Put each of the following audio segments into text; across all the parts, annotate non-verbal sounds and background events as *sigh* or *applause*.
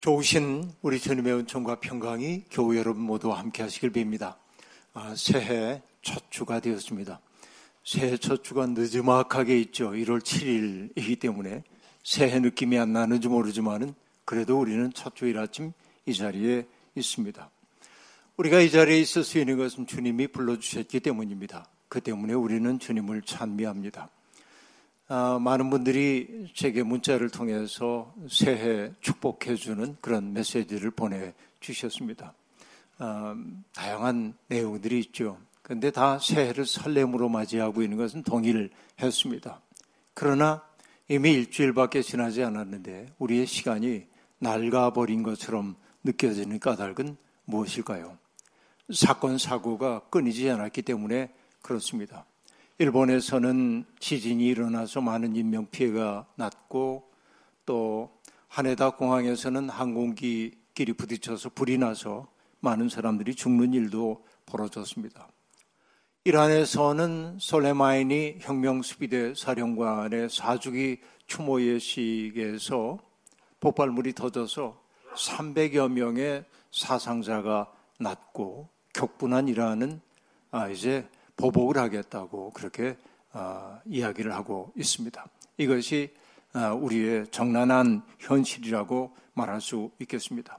좋으신 우리 주님의 은총과 평강이 교우 여러분 모두 함께 하시길 빕니다. 아, 새해 첫 주가 되었습니다. 새해 첫 주가 늦지막하게 있죠. 1월 7일이기 때문에 새해 느낌이 안 나는지 모르지만은 그래도 우리는 첫 주일 아침 이 자리에 있습니다. 우리가 이 자리에 있을 수 있는 것은 주님이 불러주셨기 때문입니다. 그 때문에 우리는 주님을 찬미합니다. 아, 많은 분들이 제게 문자를 통해서 새해 축복해주는 그런 메시지를 보내주셨습니다. 아, 다양한 내용들이 있죠. 그런데 다 새해를 설렘으로 맞이하고 있는 것은 동일했습니다. 그러나 이미 일주일밖에 지나지 않았는데 우리의 시간이 낡아버린 것처럼 느껴지는 까닭은 무엇일까요? 사건, 사고가 끊이지 않았기 때문에 그렇습니다. 일본에서는 지진이 일어나서 많은 인명 피해가 났고 또 하네다 공항에서는 항공기끼리 부딪혀서 불이 나서 많은 사람들이 죽는 일도 벌어졌습니다. 이란에서는 솔레마인이 혁명수비대 사령관의 사주기 추모 예식에서 폭발물이 터져서 300여 명의 사상자가 났고 격분한 이란은 아 이제 보복을 하겠다고 그렇게 어, 이야기를 하고 있습니다. 이것이 어, 우리의 정난한 현실이라고 말할 수 있겠습니다.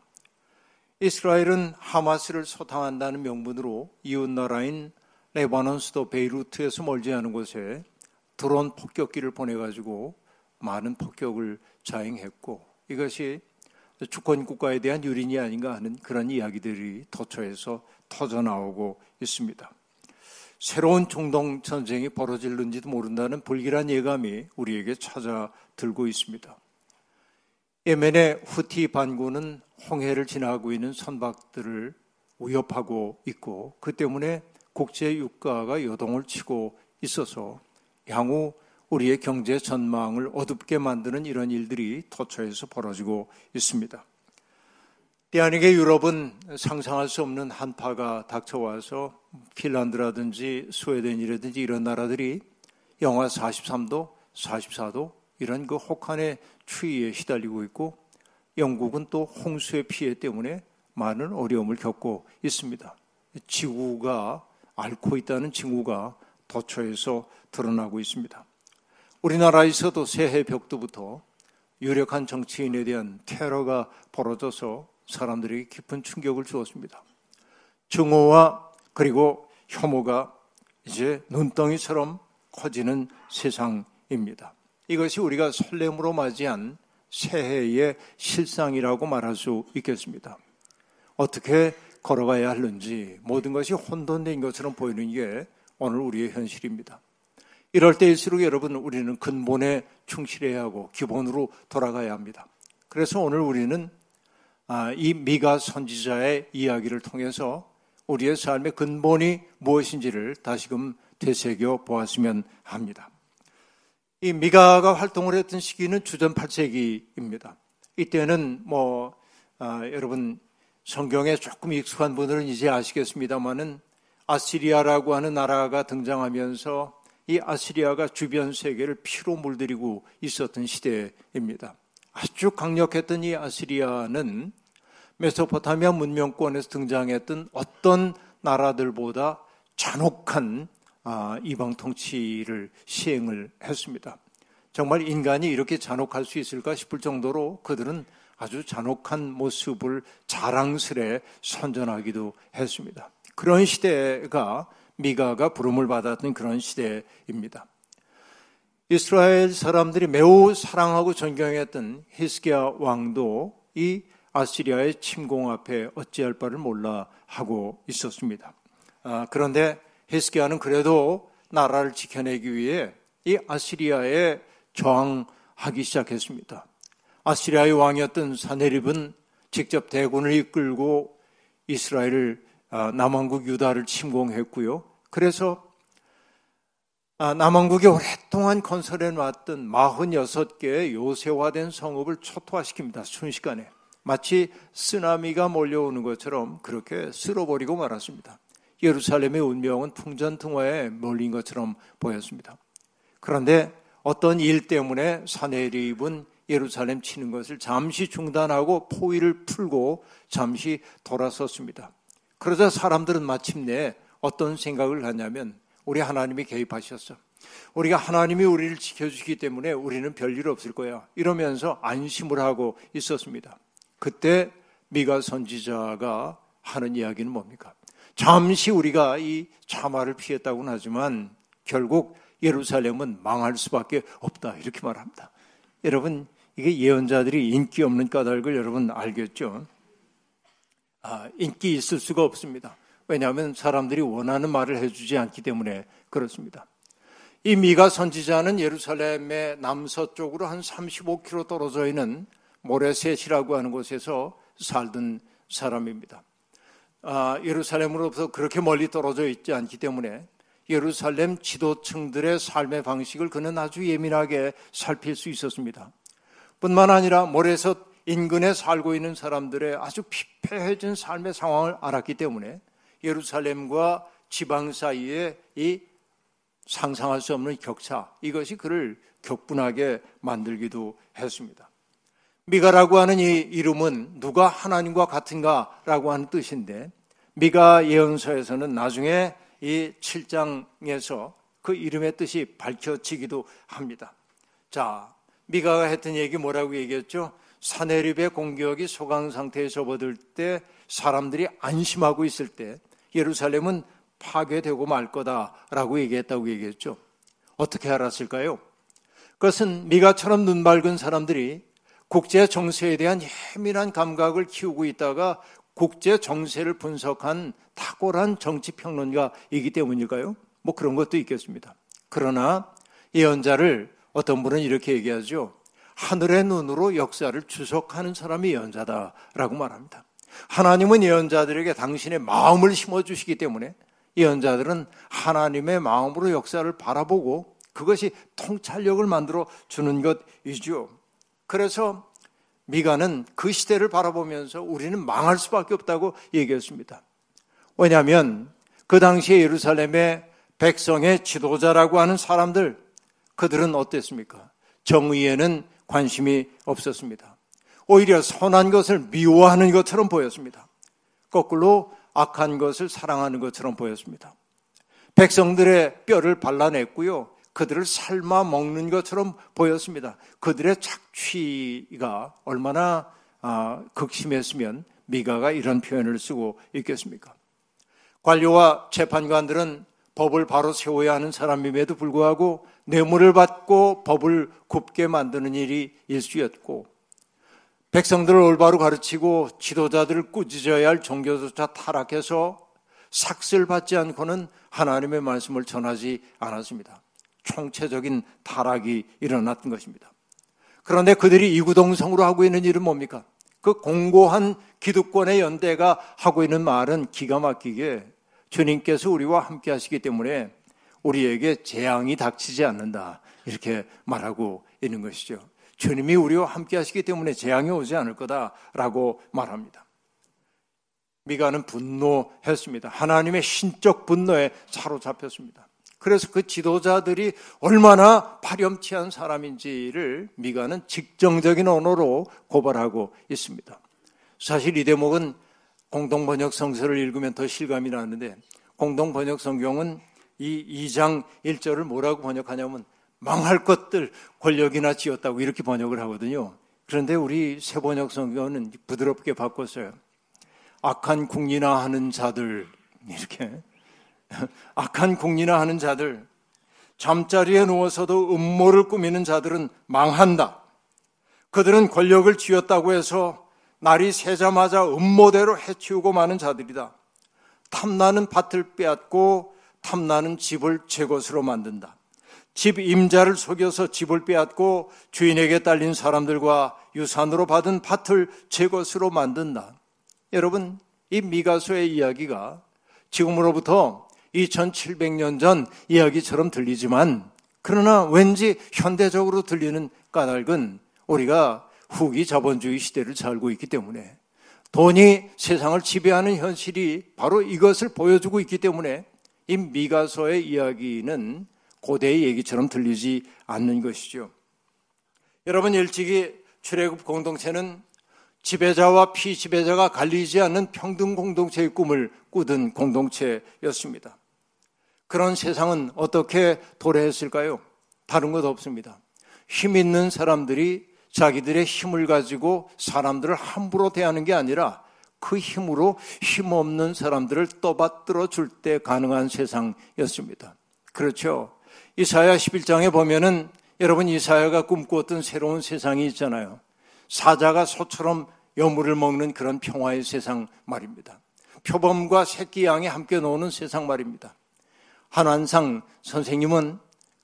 이스라엘은 하마스를 소탕한다는 명분으로 이웃 나라인 레바논 수도 베이루트에서 멀지 않은 곳에 드론 폭격기를 보내가지고 많은 폭격을 자행했고 이것이 주권 국가에 대한 유린이 아닌가 하는 그런 이야기들이 도처에서 터져 나오고 있습니다. 새로운 중동 전쟁이 벌어질는지도 모른다는 불길한 예감이 우리에게 찾아들고 있습니다. 예멘의 후티 반군은 홍해를 지나고 있는 선박들을 위협하고 있고 그 때문에 국제 유가가 여동을 치고 있어서 향후 우리의 경제 전망을 어둡게 만드는 이런 일들이 터처에서 벌어지고 있습니다. 대한민국의 유럽은 상상할 수 없는 한파가 닥쳐와서 핀란드라든지 스웨덴이라든지 이런 나라들이 영하 43도, 44도 이런 그 혹한의 추위에 시달리고 있고 영국은 또 홍수의 피해 때문에 많은 어려움을 겪고 있습니다. 지구가 앓고 있다는 징후가 도처에서 드러나고 있습니다. 우리나라에서도 새해 벽두부터 유력한 정치인에 대한 테러가 벌어져서 사람들에게 깊은 충격을 주었습니다. 증오와 그리고 혐오가 이제 눈덩이처럼 커지는 세상입니다. 이것이 우리가 설렘으로 맞이한 새해의 실상이라고 말할 수 있겠습니다. 어떻게 걸어가야 하는지 모든 것이 혼돈된 것처럼 보이는 게 오늘 우리의 현실입니다. 이럴 때일수록 여러분 우리는 근본에 충실해야 하고 기본으로 돌아가야 합니다. 그래서 오늘 우리는 아, 이 미가 선지자의 이야기를 통해서 우리의 삶의 근본이 무엇인지를 다시금 되새겨 보았으면 합니다. 이 미가가 활동을 했던 시기는 주전 8세기입니다. 이때는 뭐 아, 여러분 성경에 조금 익숙한 분들은 이제 아시겠습니다만은 아시리아라고 하는 나라가 등장하면서 이 아시리아가 주변 세계를 피로 물들이고 있었던 시대입니다. 아주 강력했던 이 아시리아는 메소포타미아 문명권에서 등장했던 어떤 나라들보다 잔혹한 아, 이방 통치를 시행을 했습니다. 정말 인간이 이렇게 잔혹할 수 있을까 싶을 정도로 그들은 아주 잔혹한 모습을 자랑스레 선전하기도 했습니다. 그런 시대가 미가가 부름을 받았던 그런 시대입니다. 이스라엘 사람들이 매우 사랑하고 존경했던 히스기야 왕도 이 아시리아의 침공 앞에 어찌할 바를 몰라 하고 있었습니다. 아, 그런데 히스기야는 그래도 나라를 지켜내기 위해 이 아시리아에 저항하기 시작했습니다. 아시리아의 왕이었던 사네립은 직접 대군을 이끌고 이스라엘을 아, 남왕국 유다를 침공했고요. 그래서 아, 남왕국이 오랫동안 건설해 놨던 46개의 요새화된 성읍을 초토화시킵니다. 순식간에. 마치 쓰나미가 몰려오는 것처럼 그렇게 쓸어버리고 말았습니다. 예루살렘의 운명은 풍전등화에 몰린 것처럼 보였습니다. 그런데 어떤 일 때문에 사내립은 예루살렘 치는 것을 잠시 중단하고 포위를 풀고 잠시 돌아섰습니다. 그러자 사람들은 마침내 어떤 생각을 하냐면 우리 하나님이 개입하셨어. 우리가 하나님이 우리를 지켜주기 때문에 우리는 별일 없을 거야. 이러면서 안심을 하고 있었습니다. 그때 미가 선지자가 하는 이야기는 뭡니까? 잠시 우리가 이 참화를 피했다고는 하지만 결국 예루살렘은 망할 수밖에 없다. 이렇게 말합니다. 여러분, 이게 예언자들이 인기 없는 까닭을 여러분 알겠죠? 아, 인기 있을 수가 없습니다. 왜냐하면 사람들이 원하는 말을 해주지 않기 때문에 그렇습니다. 이 미가 선지자는 예루살렘의 남서쪽으로 한 35km 떨어져 있는 모레셋이라고 하는 곳에서 살던 사람입니다. 아, 예루살렘으로부터 그렇게 멀리 떨어져 있지 않기 때문에 예루살렘 지도층들의 삶의 방식을 그는 아주 예민하게 살필 수 있었습니다. 뿐만 아니라 모레셋 인근에 살고 있는 사람들의 아주 피폐해진 삶의 상황을 알았기 때문에 예루살렘과 지방 사이에 이 상상할 수 없는 격차, 이것이 그를 격분하게 만들기도 했습니다. 미가라고 하는 이 이름은 누가 하나님과 같은가라고 하는 뜻인데, 미가 예언서에서는 나중에 이 7장에서 그 이름의 뜻이 밝혀지기도 합니다. 자, 미가가 했던 얘기 뭐라고 얘기했죠? 사내립의 공격이 소강 상태에 접어들 때 사람들이 안심하고 있을 때 예루살렘은 파괴되고 말 거다라고 얘기했다고 얘기했죠. 어떻게 알았을까요? 그것은 미가처럼 눈 밝은 사람들이 국제 정세에 대한 예민한 감각을 키우고 있다가 국제 정세를 분석한 탁월한 정치 평론가이기 때문일까요? 뭐 그런 것도 있겠습니다. 그러나 예언자를 어떤 분은 이렇게 얘기하죠. 하늘의 눈으로 역사를 추적하는 사람이 예언자다라고 말합니다. 하나님은 예언자들에게 당신의 마음을 심어주시기 때문에 예언자들은 하나님의 마음으로 역사를 바라보고 그것이 통찰력을 만들어 주는 것이죠. 그래서 미가는 그 시대를 바라보면서 우리는 망할 수밖에 없다고 얘기했습니다. 왜냐하면 그 당시에 예루살렘의 백성의 지도자라고 하는 사람들, 그들은 어땠습니까? 정의에는 관심이 없었습니다. 오히려 선한 것을 미워하는 것처럼 보였습니다. 거꾸로 악한 것을 사랑하는 것처럼 보였습니다. 백성들의 뼈를 발라냈고요. 그들을 삶아 먹는 것처럼 보였습니다. 그들의 착취가 얼마나 아, 극심했으면 미가가 이런 표현을 쓰고 있겠습니까? 관료와 재판관들은 법을 바로 세워야 하는 사람임에도 불구하고 뇌물을 받고 법을 굽게 만드는 일이 일수였고 백성들을 올바로 가르치고 지도자들을 꾸짖어야 할 종교조차 타락해서 삭슬 받지 않고는 하나님의 말씀을 전하지 않았습니다. 총체적인 타락이 일어났던 것입니다. 그런데 그들이 이구동성으로 하고 있는 일은 뭡니까? 그 공고한 기득권의 연대가 하고 있는 말은 기가 막히게 주님께서 우리와 함께 하시기 때문에 우리에게 재앙이 닥치지 않는다. 이렇게 말하고 있는 것이죠. 주님이 우리와 함께 하시기 때문에 재앙이 오지 않을 거다라고 말합니다. 미가는 분노했습니다. 하나님의 신적 분노에 사로잡혔습니다. 그래서 그 지도자들이 얼마나 파렴치한 사람인지를 미가는 직정적인 언어로 고발하고 있습니다. 사실 이 대목은 공동 번역 성서를 읽으면 더 실감이 나는데 공동 번역 성경은 이 2장 1절을 뭐라고 번역하냐면 망할 것들 권력이나 지었다고 이렇게 번역을 하거든요. 그런데 우리 새 번역 성경은 부드럽게 바꿨어요. 악한 궁리나 하는 자들 이렇게 *laughs* 악한 궁리나 하는 자들 잠자리에 누워서도 음모를 꾸미는 자들은 망한다. 그들은 권력을 쥐었다고 해서 날이 새자마자 음모대로 해치우고 마는 자들이다. 탐나는 밭을 빼앗고 탐나는 집을 제 것으로 만든다. 집 임자를 속여서 집을 빼앗고 주인에게 딸린 사람들과 유산으로 받은 밭을 제 것으로 만든다. 여러분, 이 미가서의 이야기가 지금으로부터 2700년 전 이야기처럼 들리지만 그러나 왠지 현대적으로 들리는 까닭은 우리가 후기 자본주의 시대를 살고 있기 때문에 돈이 세상을 지배하는 현실이 바로 이것을 보여주고 있기 때문에 이 미가서의 이야기는 고대의 얘기처럼 들리지 않는 것이죠. 여러분 일찍이 출애굽 공동체는 지배자와 피지배자가 갈리지 않는 평등 공동체의 꿈을 꾸던 공동체였습니다. 그런 세상은 어떻게 도래했을까요? 다른 것 없습니다. 힘 있는 사람들이 자기들의 힘을 가지고 사람들을 함부로 대하는 게 아니라 그 힘으로 힘없는 사람들을 떠받들어 줄 때 가능한 세상이었습니다. 그렇죠. 이사야 11장에 보면은 여러분 이사야가 꿈꾸었던 새로운 세상이 있잖아요. 사자가 소처럼 여물을 먹는 그런 평화의 세상 말입니다. 표범과 새끼 양이 함께 노는 세상 말입니다. 한환상 선생님은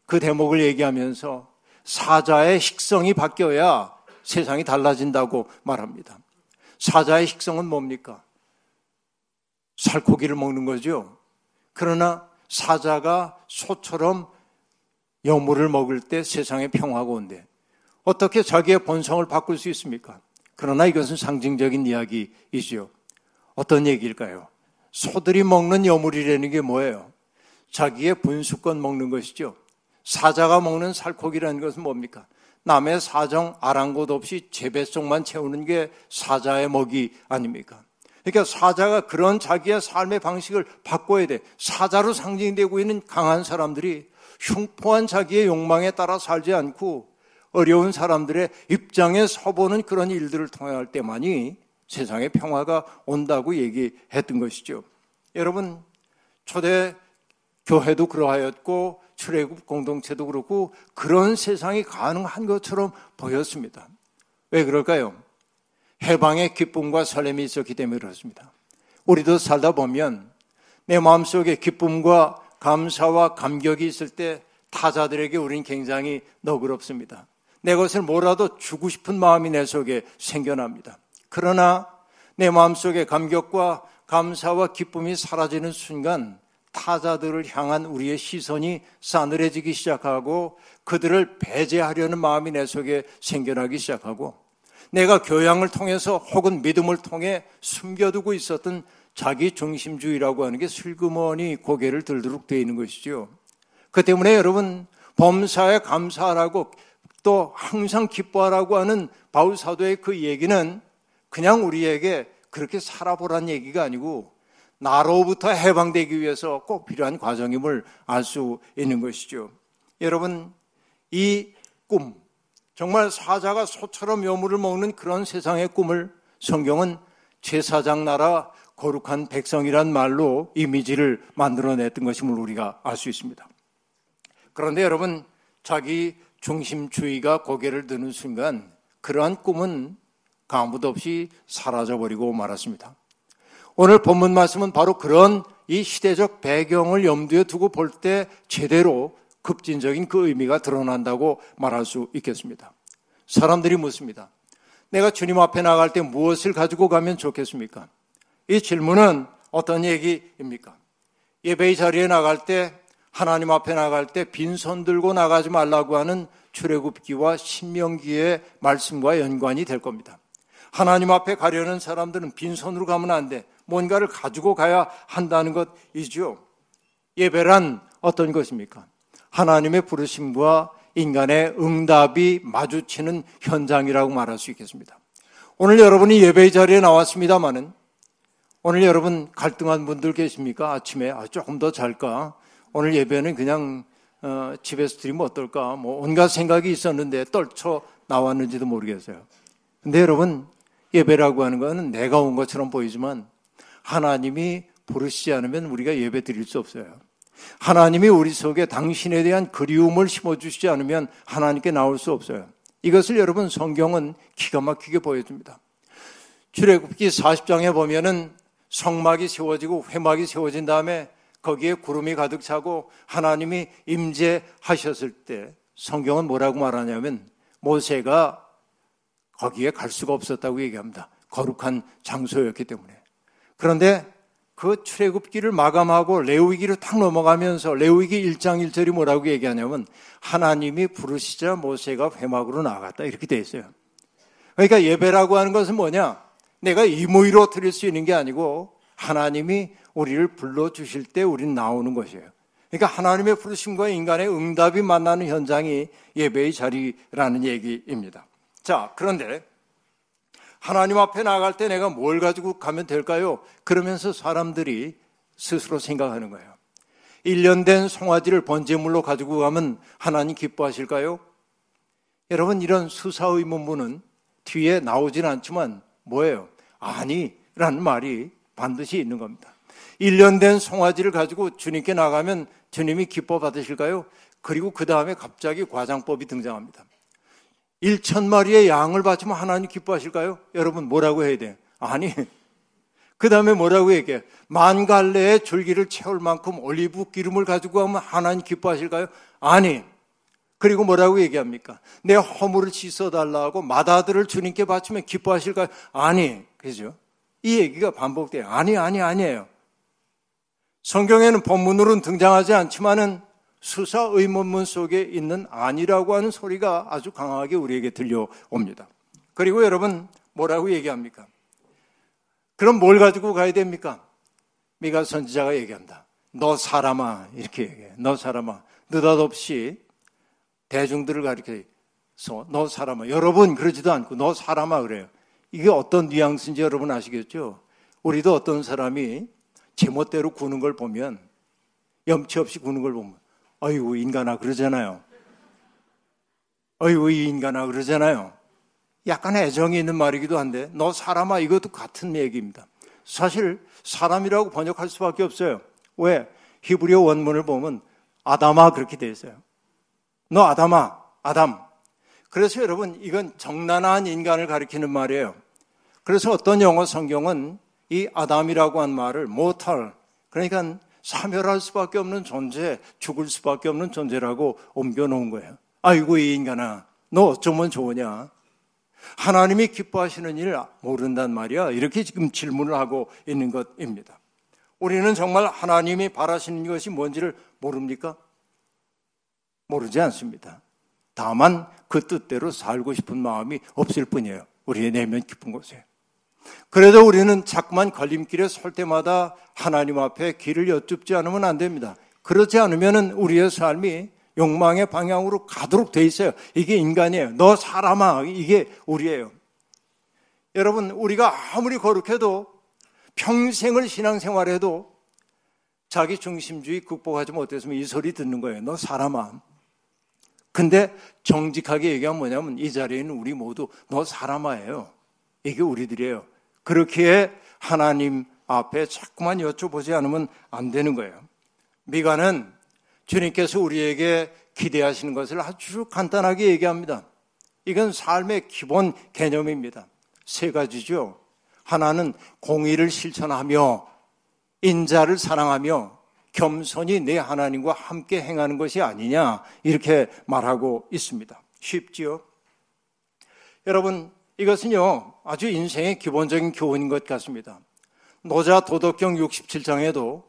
그 대목을 얘기하면서 사자의 식성이 바뀌어야 세상이 달라진다고 말합니다. 사자의 식성은 뭡니까? 살코기를 먹는 거죠. 그러나 사자가 소처럼 여물을 먹을 때 세상에 평화가 온대. 어떻게 자기의 본성을 바꿀 수 있습니까? 그러나 이것은 상징적인 이야기이죠. 어떤 얘기일까요? 소들이 먹는 여물이라는 게 뭐예요? 자기의 분수권 먹는 것이죠. 사자가 먹는 살코기라는 것은 뭡니까? 남의 사정 아랑곳 없이 재배속만 채우는 게 사자의 먹이 아닙니까? 그러니까 사자가 그런 자기의 삶의 방식을 바꿔야 돼. 사자로 상징되고 있는 강한 사람들이 흉포한 자기의 욕망에 따라 살지 않고 어려운 사람들의 입장에 서보는 그런 일들을 통할 때만이 세상에 평화가 온다고 얘기했던 것이죠. 여러분, 초대 교회도 그러하였고 출애굽 공동체도 그렇고 그런 세상이 가능한 것처럼 보였습니다. 왜 그럴까요? 해방의 기쁨과 설렘이 있었기 때문에 그렇습니다. 우리도 살다 보면 내 마음속에 기쁨과 감사와 감격이 있을 때 타자들에게 우린 굉장히 너그럽습니다. 내 것을 뭐라도 주고 싶은 마음이 내 속에 생겨납니다. 그러나 내 마음속에 감격과 감사와 기쁨이 사라지는 순간 타자들을 향한 우리의 시선이 싸늘해지기 시작하고 그들을 배제하려는 마음이 내 속에 생겨나기 시작하고 내가 교양을 통해서 혹은 믿음을 통해 숨겨두고 있었던 자기 중심주의라고 하는 게 슬그머니 고개를 들도록 되어 있는 것이죠. 그 때문에 여러분 범사에 감사하라고 또 항상 기뻐하라고 하는 바울 사도의 그 얘기는 그냥 우리에게 그렇게 살아보란 얘기가 아니고 나로부터 해방되기 위해서 꼭 필요한 과정임을 알 수 있는 것이죠. 여러분, 이 꿈, 정말 사자가 소처럼 묘물을 먹는 그런 세상의 꿈을 성경은 제사장 나라 거룩한 백성이란 말로 이미지를 만들어냈던 것임을 우리가 알 수 있습니다. 그런데 여러분, 자기 중심주의가 고개를 드는 순간 그러한 꿈은 아무도 없이 사라져버리고 말았습니다. 오늘 본문 말씀은 바로 그런 이 시대적 배경을 염두에 두고 볼 때 제대로 급진적인 그 의미가 드러난다고 말할 수 있겠습니다. 사람들이 묻습니다. 내가 주님 앞에 나갈 때 무엇을 가지고 가면 좋겠습니까? 이 질문은 어떤 얘기입니까? 예배의 자리에 나갈 때 하나님 앞에 나갈 때 빈손 들고 나가지 말라고 하는 출애굽기와 신명기의 말씀과 연관이 될 겁니다. 하나님 앞에 가려는 사람들은 빈손으로 가면 안 돼. 뭔가를 가지고 가야 한다는 것이죠. 예배란 어떤 것입니까? 하나님의 부르심과 인간의 응답이 마주치는 현장이라고 말할 수 있겠습니다. 오늘 여러분이 예배의 자리에 나왔습니다마는 오늘 여러분 갈등한 분들 계십니까? 아침에 아, 조금 더 잘까? 오늘 예배는 그냥 어, 집에서 드리면 어떨까? 뭐 온갖 생각이 있었는데 떨쳐 나왔는지도 모르겠어요. 근데 여러분 예배라고 하는 것은 내가 온 것처럼 보이지만 하나님이 부르시지 않으면 우리가 예배 드릴 수 없어요. 하나님이 우리 속에 당신에 대한 그리움을 심어주시지 않으면 하나님께 나올 수 없어요. 이것을 여러분 성경은 기가 막히게 보여줍니다. 출애굽기 40장에 보면은 성막이 세워지고 회막이 세워진 다음에 거기에 구름이 가득 차고 하나님이 임재하셨을 때 성경은 뭐라고 말하냐면 모세가 거기에 갈 수가 없었다고 얘기합니다. 거룩한 장소였기 때문에. 그런데 그 출애굽기를 마감하고 레위기로 탁 넘어가면서 레위기 1장 1절이 뭐라고 얘기하냐면 하나님이 부르시자 모세가 회막으로 나갔다 이렇게 돼 있어요. 그러니까 예배라고 하는 것은 뭐냐? 내가 임의로 드릴 수 있는 게 아니고 하나님이 우리를 불러 주실 때 우리는 나오는 것이에요. 그러니까 하나님의 부르심과 인간의 응답이 만나는 현장이 예배의 자리라는 얘기입니다. 자, 그런데 하나님 앞에 나갈 때 내가 뭘 가지고 가면 될까요? 그러면서 사람들이 스스로 생각하는 거예요. 1년 된 송아지를 번제물로 가지고 가면 하나님 기뻐하실까요? 여러분, 이런 수사의문문은 뒤에 나오진 않지만 뭐예요? 아니라는 말이 반드시 있는 겁니다. 1년 된 송아지를 가지고 주님께 나가면 주님이 기뻐 받으실까요? 그리고 그 다음에 갑자기 과장법이 등장합니다. 1천 마리의 양을 바치면 하나님 기뻐하실까요? 여러분 뭐라고 해야 돼요? 아니. *laughs* 그 다음에 뭐라고 얘기해? 만 갈래의 줄기를 채울 만큼 올리브 기름을 가지고 가면 하나님 기뻐하실까요? 아니. 그리고 뭐라고 얘기합니까? 내 허물을 씻어달라고 마다들을 주님께 바치면 기뻐하실까요? 아니. 그죠? 이 얘기가 반복돼요. 아니, 아니, 아니에요. 성경에는 본문으로는 등장하지 않지만은 수사 의문문 속에 있는 아니라고 하는 소리가 아주 강하게 우리에게 들려옵니다. 그리고 여러분 뭐라고 얘기합니까? 그럼 뭘 가지고 가야 됩니까? 미가 선지자가 얘기한다. 너 사람아 이렇게 얘기해. 너 사람아 느닷없이 대중들을 가리켜서 너 사람아 여러분 그러지도 않고 너 사람아 그래요. 이게 어떤 뉘앙스인지 여러분 아시겠죠? 우리도 어떤 사람이 제멋대로 구는 걸 보면 염치 없이 구는 걸 보면 아이고 인간아 그러잖아요. 아이고 이 인간아 그러잖아요. 약간 애정이 있는 말이기도 한데 너 사람아 이것도 같은 얘기입니다. 사실 사람이라고 번역할 수밖에 없어요. 왜? 히브리어 원문을 보면 아담아 그렇게 되어 있어요. 너 아담아, 아담. 그래서 여러분 이건 정난한 인간을 가리키는 말이에요. 그래서 어떤 영어 성경은 이 아담이라고 한 말을 모탈 그러니까 사멸할 수밖에 없는 존재, 죽을 수밖에 없는 존재라고 옮겨놓은 거예요. 아이고, 이 인간아, 너 어쩌면 좋으냐? 하나님이 기뻐하시는 일 모른단 말이야. 이렇게 지금 질문을 하고 있는 것입니다. 우리는 정말 하나님이 바라시는 것이 뭔지를 모릅니까? 모르지 않습니다. 다만 그 뜻대로 살고 싶은 마음이 없을 뿐이에요. 우리의 내면 깊은 곳에. 그래도 우리는 자꾸만 걸림길에 설 때마다 하나님 앞에 길을 여쭙지 않으면 안 됩니다. 그렇지 않으면 우리의 삶이 욕망의 방향으로 가도록 돼 있어요. 이게 인간이에요. 너 사람아, 이게 우리예요. 여러분, 우리가 아무리 거룩해도 평생을 신앙생활해도 자기 중심주의 극복하지 못했으면 이 소리 듣는 거예요. 너 사람아. 근데 정직하게 얘기하면 뭐냐면 이 자리에 있는 우리 모두 너 사람아예요. 이게 우리들이에요. 그렇게 하나님 앞에 자꾸만 여쭤보지 않으면 안 되는 거예요. 미가는 주님께서 우리에게 기대하시는 것을 아주 간단하게 얘기합니다. 이건 삶의 기본 개념입니다. 세 가지죠. 하나는 공의를 실천하며 인자를 사랑하며 겸손히 내 하나님과 함께 행하는 것이 아니냐 이렇게 말하고 있습니다. 쉽지요? 여러분 이것은요, 아주 인생의 기본적인 교훈인 것 같습니다. 노자 도덕경 67장에도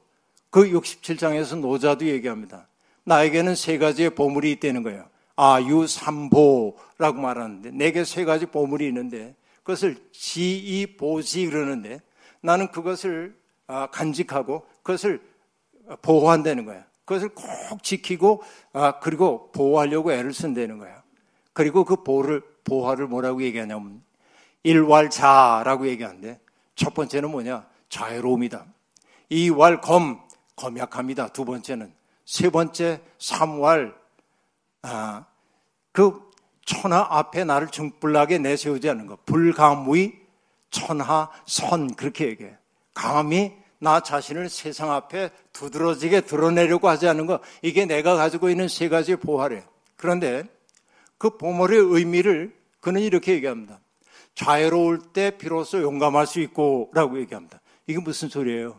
그 67장에서 노자도 얘기합니다. 나에게는 세 가지의 보물이 있다는 거예요. 아유, 삼보라고 말하는데, 내게 세 가지 보물이 있는데, 그것을 지이 보시 그러는데, 나는 그것을 아, 간직하고, 그것을 보호한다는 거예요. 그것을 꼭 지키고, 아, 그리고 보호하려고 애를 쓴다는 거예요. 그리고 그 보호를 보화를 뭐라고 얘기하냐면 일왈자라고 얘기하는데 첫 번째는 뭐냐? 자유로움이다. 이왈 검 검약합니다. 두 번째는 세 번째 삼왈 아, 그 천하 앞에 나를 증불나게 내세우지 않는 것. 불가무의 천하 선 그렇게 얘기해. 감히 나 자신을 세상 앞에 두드러지게 드러내려고 하지 않는 것. 이게 내가 가지고 있는 세 가지의 보화래. 그런데 그 보물의 의미를 그는 이렇게 얘기합니다. 자유로울 때 비로소 용감할 수 있고 라고 얘기합니다. 이게 무슨 소리예요?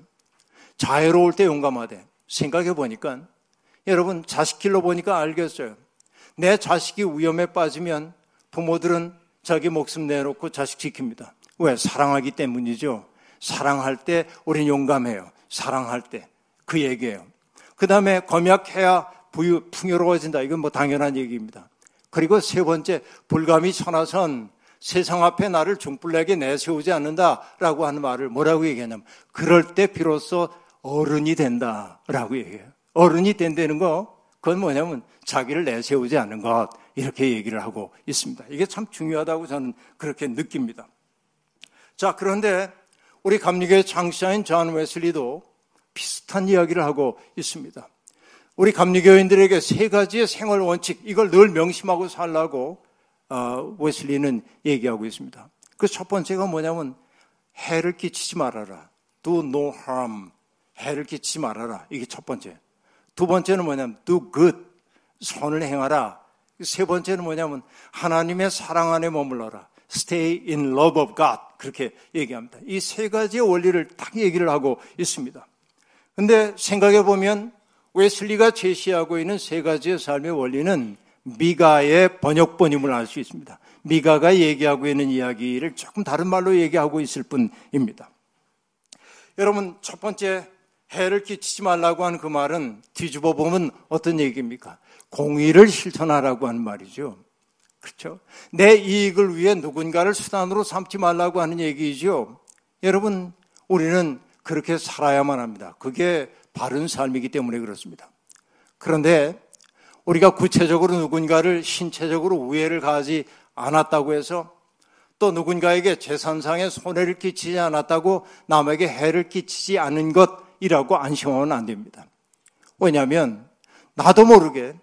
자유로울 때 용감하대. 생각해 보니까 여러분 자식 길러 보니까 알겠어요. 내 자식이 위험에 빠지면 부모들은 자기 목숨 내놓고 자식 지킵니다. 왜? 사랑하기 때문이죠. 사랑할 때 우린 용감해요. 사랑할 때. 그 얘기예요. 그 다음에 검약해야 부유, 풍요로워진다. 이건 뭐 당연한 얘기입니다. 그리고 세 번째, 불감이 천하선 세상 앞에 나를 중불내게 내세우지 않는다라고 하는 말을 뭐라고 얘기하냐면 그럴 때 비로소 어른이 된다라고 얘기해요. 어른이 된다는 거 그건 뭐냐면 자기를 내세우지 않는 것 이렇게 얘기를 하고 있습니다. 이게 참 중요하다고 저는 그렇게 느낍니다. 자, 그런데 우리 감리교의 창시자인 존 웨슬리도 비슷한 이야기를 하고 있습니다. 우리 감리교인들에게 세 가지의 생활 원칙, 이걸 늘 명심하고 살라고 어, 웨슬리는 얘기하고 있습니다. 그 첫 번째가 뭐냐면 해를 끼치지 말아라. Do no harm. 해를 끼치지 말아라. 이게 첫 번째. 두 번째는 뭐냐면 do good. 선을 행하라. 세 번째는 뭐냐면 하나님의 사랑 안에 머물러라. Stay in love of God. 그렇게 얘기합니다. 이 세 가지의 원리를 딱 얘기를 하고 있습니다. 근데 생각해 보면 웨슬리가 제시하고 있는 세 가지의 삶의 원리는 미가의 번역본임을 알 수 있습니다. 미가가 얘기하고 있는 이야기를 조금 다른 말로 얘기하고 있을 뿐입니다. 여러분, 첫 번째 해를 끼치지 말라고 하는 그 말은 뒤집어 보면 어떤 얘기입니까? 공의를 실천하라고 하는 말이죠. 그렇죠? 내 이익을 위해 누군가를 수단으로 삼지 말라고 하는 얘기죠. 여러분, 우리는 그렇게 살아야만 합니다. 그게 바른 삶이기 때문에 그렇습니다. 그런데 우리가 구체적으로 누군가를 신체적으로 우애를 가하지 않았다고 해서 또 누군가에게 재산상의 손해를 끼치지 않았다고 남에게 해를 끼치지 않은 것이라고 안심하면 안 됩니다. 왜냐하면 나도 모르게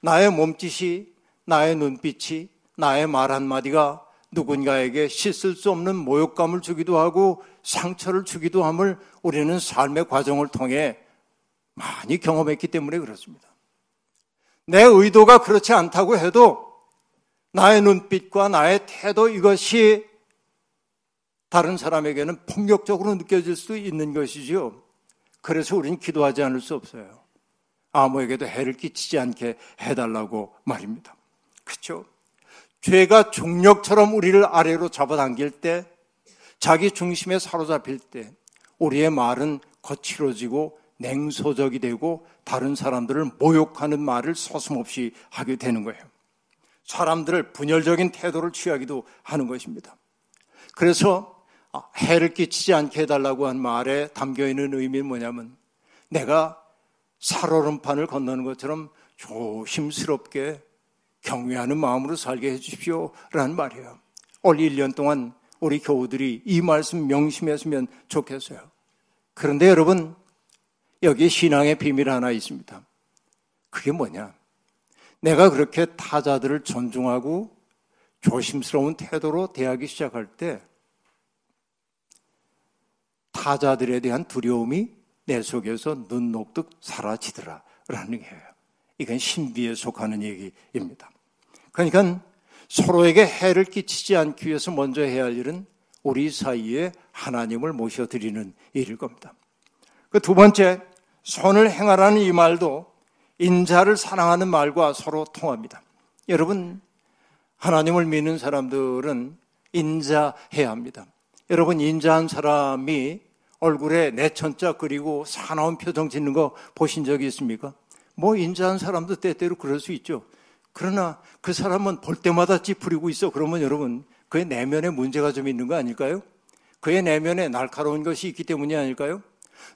나의 몸짓이, 나의 눈빛이, 나의 말 한마디가 누군가에게 씻을 수 없는 모욕감을 주기도 하고 상처를 주기도 함을 우리는 삶의 과정을 통해 많이 경험했기 때문에 그렇습니다. 내 의도가 그렇지 않다고 해도 나의 눈빛과 나의 태도 이것이 다른 사람에게는 폭력적으로 느껴질 수 있는 것이지요. 그래서 우리는 기도하지 않을 수 없어요. 아무에게도 해를 끼치지 않게 해달라고 말입니다. 그렇죠? 죄가 중력처럼 우리를 아래로 잡아당길 때, 자기 중심에 사로잡힐 때, 우리의 말은 거칠어지고 냉소적이 되고 다른 사람들을 모욕하는 말을 서슴없이 하게 되는 거예요. 사람들을 분열적인 태도를 취하기도 하는 것입니다. 그래서 아, 해를 끼치지 않게 해달라고 한 말에 담겨 있는 의미는 뭐냐면 내가 살얼음판을 건너는 것처럼 조심스럽게 경외하는 마음으로 살게 해주십시오. 라는 말이에요. 올 1년 동안 우리 교우들이 이 말씀 명심했으면 좋겠어요. 그런데 여러분, 여기 신앙의 비밀 하나 있습니다. 그게 뭐냐? 내가 그렇게 타자들을 존중하고 조심스러운 태도로 대하기 시작할 때 타자들에 대한 두려움이 내 속에서 눈 녹듯 사라지더라. 라는 거예요. 이건 신비에 속하는 얘기입니다. 그러니까 서로에게 해를 끼치지 않기 위해서 먼저 해야 할 일은 우리 사이에 하나님을 모셔드리는 일일 겁니다. 그 두 번째, 손을 행하라는 이 말도 인자를 사랑하는 말과 서로 통합니다. 여러분, 하나님을 믿는 사람들은 인자해야 합니다. 여러분, 인자한 사람이 얼굴에 내천자 그리고 사나운 표정 짓는 거 보신 적이 있습니까? 뭐 인자한 사람도 때때로 그럴 수 있죠. 그러나 그 사람은 볼 때마다 찌푸리고 있어. 그러면 여러분, 그의 내면에 문제가 좀 있는 거 아닐까요? 그의 내면에 날카로운 것이 있기 때문이 아닐까요?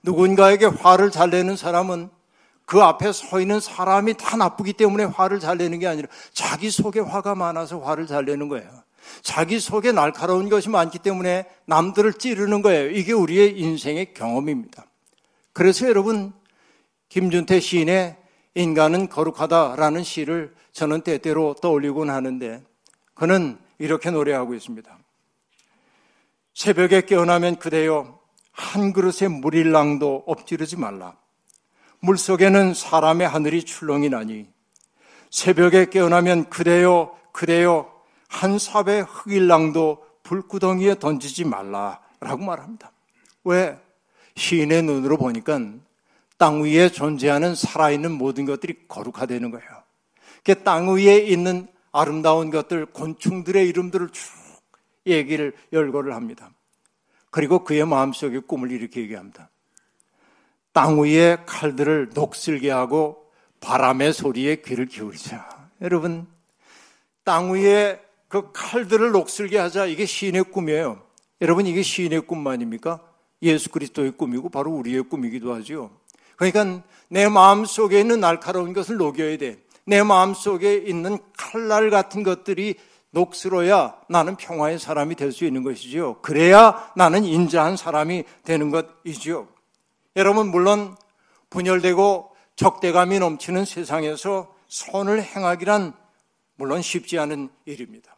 누군가에게 화를 잘 내는 사람은 그 앞에 서 있는 사람이 다 나쁘기 때문에 화를 잘 내는 게 아니라 자기 속에 화가 많아서 화를 잘 내는 거예요. 자기 속에 날카로운 것이 많기 때문에 남들을 찌르는 거예요. 이게 우리의 인생의 경험입니다. 그래서 여러분, 김준태 시인의 인간은 거룩하다라는 시를 저는 때때로 떠올리곤 하는데 그는 이렇게 노래하고 있습니다. 새벽에 깨어나면 그대여 한 그릇의 물일랑도 엎지르지 말라. 물 속에는 사람의 하늘이 출렁이 나니 새벽에 깨어나면 그대여 그대여 한 삽의 흙일랑도 불구덩이에 던지지 말라라고 말합니다. 왜? 시인의 눈으로 보니까 땅 위에 존재하는 살아있는 모든 것들이 거룩하다는 거예요. 땅 위에 있는 아름다운 것들, 곤충들의 이름들을 쭉 얘기를 열거를 합니다. 그리고 그의 마음속에 꿈을 이렇게 얘기합니다. 땅 위에 칼들을 녹슬게 하고 바람의 소리에 귀를 기울이자. 여러분, 땅 위에 그 칼들을 녹슬게 하자. 이게 시인의 꿈이에요. 여러분, 이게 시인의 꿈만입니까? 예수 그리스도의 꿈이고 바로 우리의 꿈이기도 하죠. 그러니까 내 마음 속에 있는 날카로운 것을 녹여야 돼. 내 마음 속에 있는 칼날 같은 것들이 녹슬어야 나는 평화의 사람이 될 수 있는 것이지요. 그래야 나는 인자한 사람이 되는 것이지요. 여러분, 물론 분열되고 적대감이 넘치는 세상에서 선을 행하기란 물론 쉽지 않은 일입니다.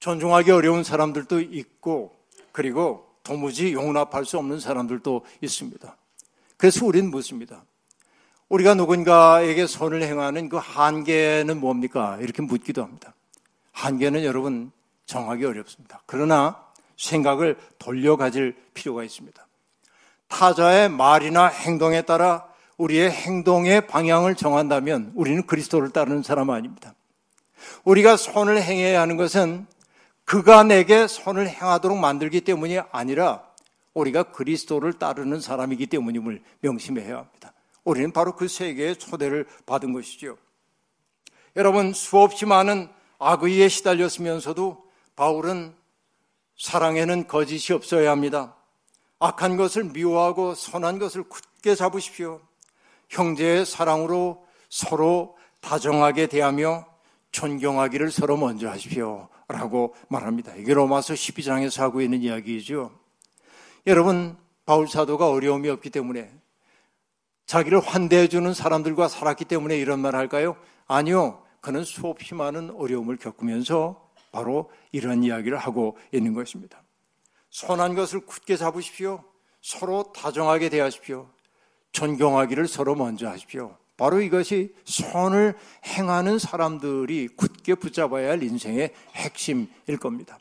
존중하기 어려운 사람들도 있고, 그리고 도무지 용납할 수 없는 사람들도 있습니다. 그래서 우리는 묻습니다. 우리가 누군가에게 선을 행하는 그 한계는 뭡니까? 이렇게 묻기도 합니다. 한계는 여러분 정하기 어렵습니다. 그러나 생각을 돌려가질 필요가 있습니다. 타자의 말이나 행동에 따라 우리의 행동의 방향을 정한다면 우리는 그리스도를 따르는 사람 아닙니다. 우리가 선을 행해야 하는 것은 그가 내게 선을 행하도록 만들기 때문이 아니라 우리가 그리스도를 따르는 사람이기 때문임을 명심해야 합니다. 우리는 바로 그 세계의 초대를 받은 것이죠. 여러분 수없이 많은 악의에 시달렸으면서도 바울은 사랑에는 거짓이 없어야 합니다. 악한 것을 미워하고 선한 것을 굳게 잡으십시오. 형제의 사랑으로 서로 다정하게 대하며 존경하기를 서로 먼저 하십시오. 라고 말합니다. 이게 로마서 12장에서 하고 있는 이야기이죠. 여러분, 바울 사도가 어려움이 없기 때문에 자기를 환대해주는 사람들과 살았기 때문에 이런 말 할까요? 아니요. 그는 수없이 많은 어려움을 겪으면서 바로 이런 이야기를 하고 있는 것입니다. 선한 것을 굳게 잡으십시오. 서로 다정하게 대하십시오. 존경하기를 서로 먼저 하십시오. 바로 이것이 선을 행하는 사람들이 굳게 붙잡아야 할 인생의 핵심일 겁니다.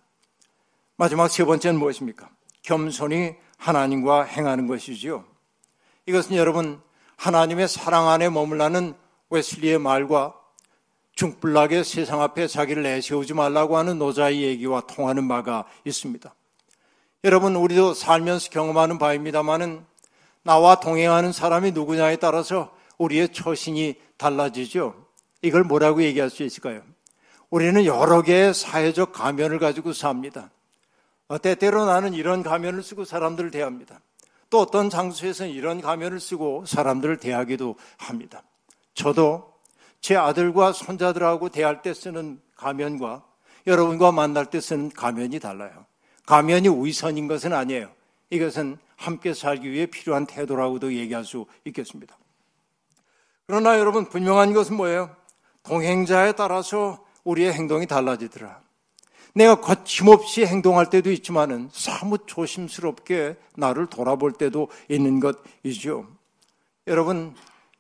마지막 세 번째는 무엇입니까? 겸손히 하나님과 행하는 것이지요. 이것은 여러분 하나님의 사랑 안에 머물라는 웨슬리의 말과 중불나게 세상 앞에 자기를 내세우지 말라고 하는 노자의 얘기와 통하는 바가 있습니다. 여러분, 우리도 살면서 경험하는 바입니다만은 나와 동행하는 사람이 누구냐에 따라서 우리의 처신이 달라지죠. 이걸 뭐라고 얘기할 수 있을까요? 우리는 여러 개의 사회적 가면을 가지고 삽니다. 때때로 나는 이런 가면을 쓰고 사람들을 대합니다. 또 어떤 장소에서는 이런 가면을 쓰고 사람들을 대하기도 합니다. 저도 제 아들과 손자들하고 대할 때 쓰는 가면과 여러분과 만날 때 쓰는 가면이 달라요. 가면이 위선인 것은 아니에요. 이것은 함께 살기 위해 필요한 태도라고도 얘기할 수 있겠습니다. 그러나 여러분 분명한 것은 뭐예요? 동행자에 따라서 우리의 행동이 달라지더라. 내가 거침없이 행동할 때도 있지만은 사뭇 조심스럽게 나를 돌아볼 때도 있는 것이죠. 여러분,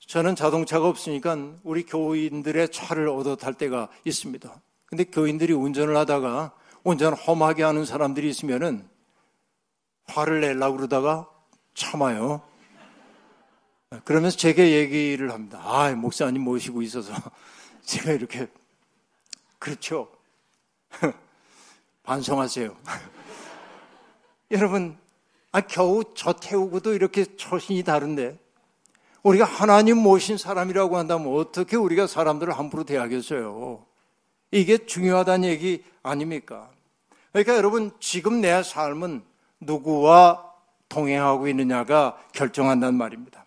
저는 자동차가 없으니까 우리 교인들의 차를 얻어 탈 때가 있습니다. 근데 교인들이 운전을 하다가 운전 험하게 하는 사람들이 있으면은 화를 내려고 그러다가 참아요. 그러면서 제게 얘기를 합니다. 아, 목사님 모시고 있어서 *laughs* 제가 이렇게 그렇죠. *laughs* 반성하세요. *laughs* 여러분, 아, 겨우 저 태우고도 이렇게 처신이 다른데, 우리가 하나님 모신 사람이라고 한다면 어떻게 우리가 사람들을 함부로 대하겠어요? 이게 중요하다는 얘기 아닙니까? 그러니까 여러분, 지금 내 삶은 누구와 동행하고 있느냐가 결정한다는 말입니다.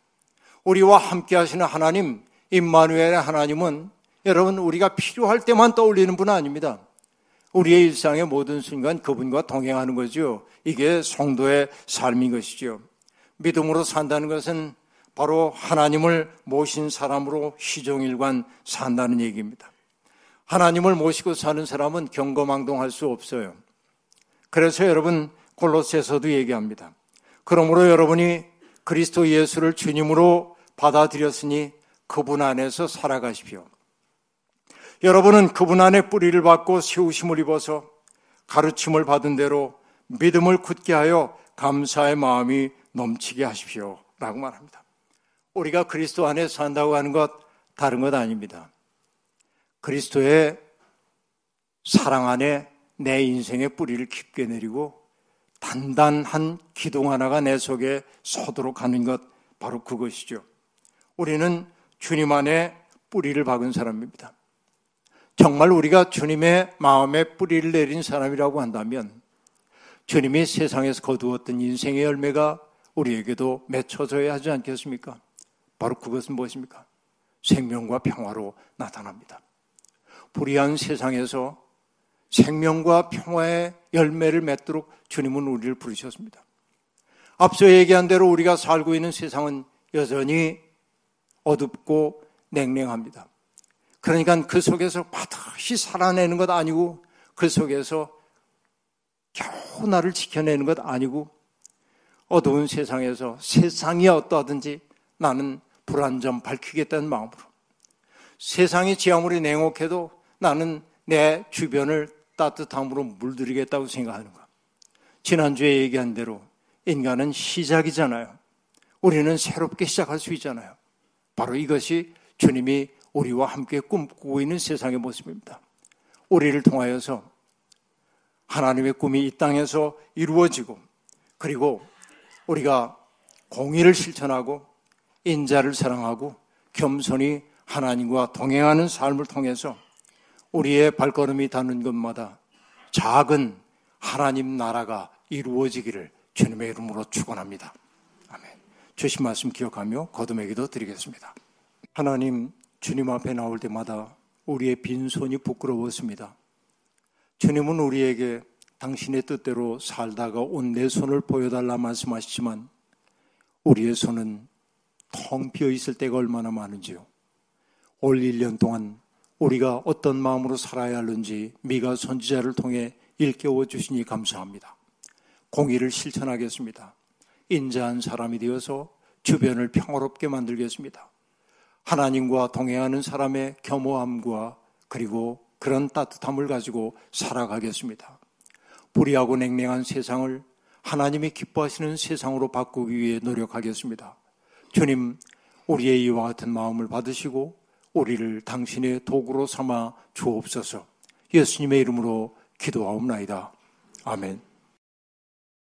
우리와 함께 하시는 하나님, 임마누엘의 하나님은 여러분, 우리가 필요할 때만 떠올리는 분 아닙니다. 우리의 일상의 모든 순간 그분과 동행하는 거죠. 이게 성도의 삶인 것이죠. 믿음으로 산다는 것은 바로 하나님을 모신 사람으로 시종일관 산다는 얘기입니다. 하나님을 모시고 사는 사람은 경거망동할 수 없어요. 그래서 여러분 골로새서도 얘기합니다. 그러므로 여러분이 그리스도 예수를 주님으로 받아들였으니 그분 안에서 살아가십시오. 여러분은 그분 안에 뿌리를 받고 세우심을 입어서 가르침을 받은 대로 믿음을 굳게 하여 감사의 마음이 넘치게 하십시오. 라고 말합니다. 우리가 그리스도 안에 산다고 하는 것 다른 것 아닙니다. 그리스도의 사랑 안에 내 인생의 뿌리를 깊게 내리고 단단한 기둥 하나가 내 속에 서도록 하는 것 바로 그것이죠. 우리는 주님 안에 뿌리를 박은 사람입니다. 정말 우리가 주님의 마음에 뿌리를 내린 사람이라고 한다면 주님이 세상에서 거두었던 인생의 열매가 우리에게도 맺혀져야 하지 않겠습니까? 바로 그것은 무엇입니까? 생명과 평화로 나타납니다. 불의한 세상에서 생명과 평화의 열매를 맺도록 주님은 우리를 부르셨습니다. 앞서 얘기한 대로 우리가 살고 있는 세상은 여전히 어둡고 냉랭합니다. 그러니까 그 속에서 반드시 살아내는 것 아니고 그 속에서 겨우 나를 지켜내는 것 아니고 어두운 세상에서 세상이 어떠하든지 나는 불안 점 밝히겠다는 마음으로 세상이 지 아무리 냉혹해도 나는 내 주변을 따뜻함으로 물들이겠다고 생각하는 것. 지난주에 얘기한 대로 인간은 시작이잖아요. 우리는 새롭게 시작할 수 있잖아요. 바로 이것이 주님이 우리와 함께 꿈꾸고 있는 세상의 모습입니다. 우리를 통하여서 하나님의 꿈이 이 땅에서 이루어지고 그리고 우리가 공의를 실천하고 인자를 사랑하고 겸손히 하나님과 동행하는 삶을 통해서 우리의 발걸음이 닿는 것마다 작은 하나님 나라가 이루어지기를 주님의 이름으로 축원합니다. 아멘. 주신 말씀 기억하며 거듭의 기도 드리겠습니다. 하나님 주님 앞에 나올 때마다 우리의 빈손이 부끄러웠습니다. 주님은 우리에게 당신의 뜻대로 살다가 온 내 손을 보여달라 말씀하시지만 우리의 손은 텅 비어 있을 때가 얼마나 많은지요. 올 1년 동안 우리가 어떤 마음으로 살아야 하는지 미가 선지자를 통해 일깨워 주시니 감사합니다. 공의를 실천하겠습니다. 인자한 사람이 되어서 주변을 평화롭게 만들겠습니다. 하나님과 동행하는 사람의 겸허함과 그리고 그런 따뜻함을 가지고 살아가겠습니다. 불의하고 냉랭한 세상을 하나님이 기뻐하시는 세상으로 바꾸기 위해 노력하겠습니다. 주님, 우리의 이와 같은 마음을 받으시고 우리를 당신의 도구로 삼아 주옵소서. 예수님의 이름으로 기도하옵나이다. 아멘.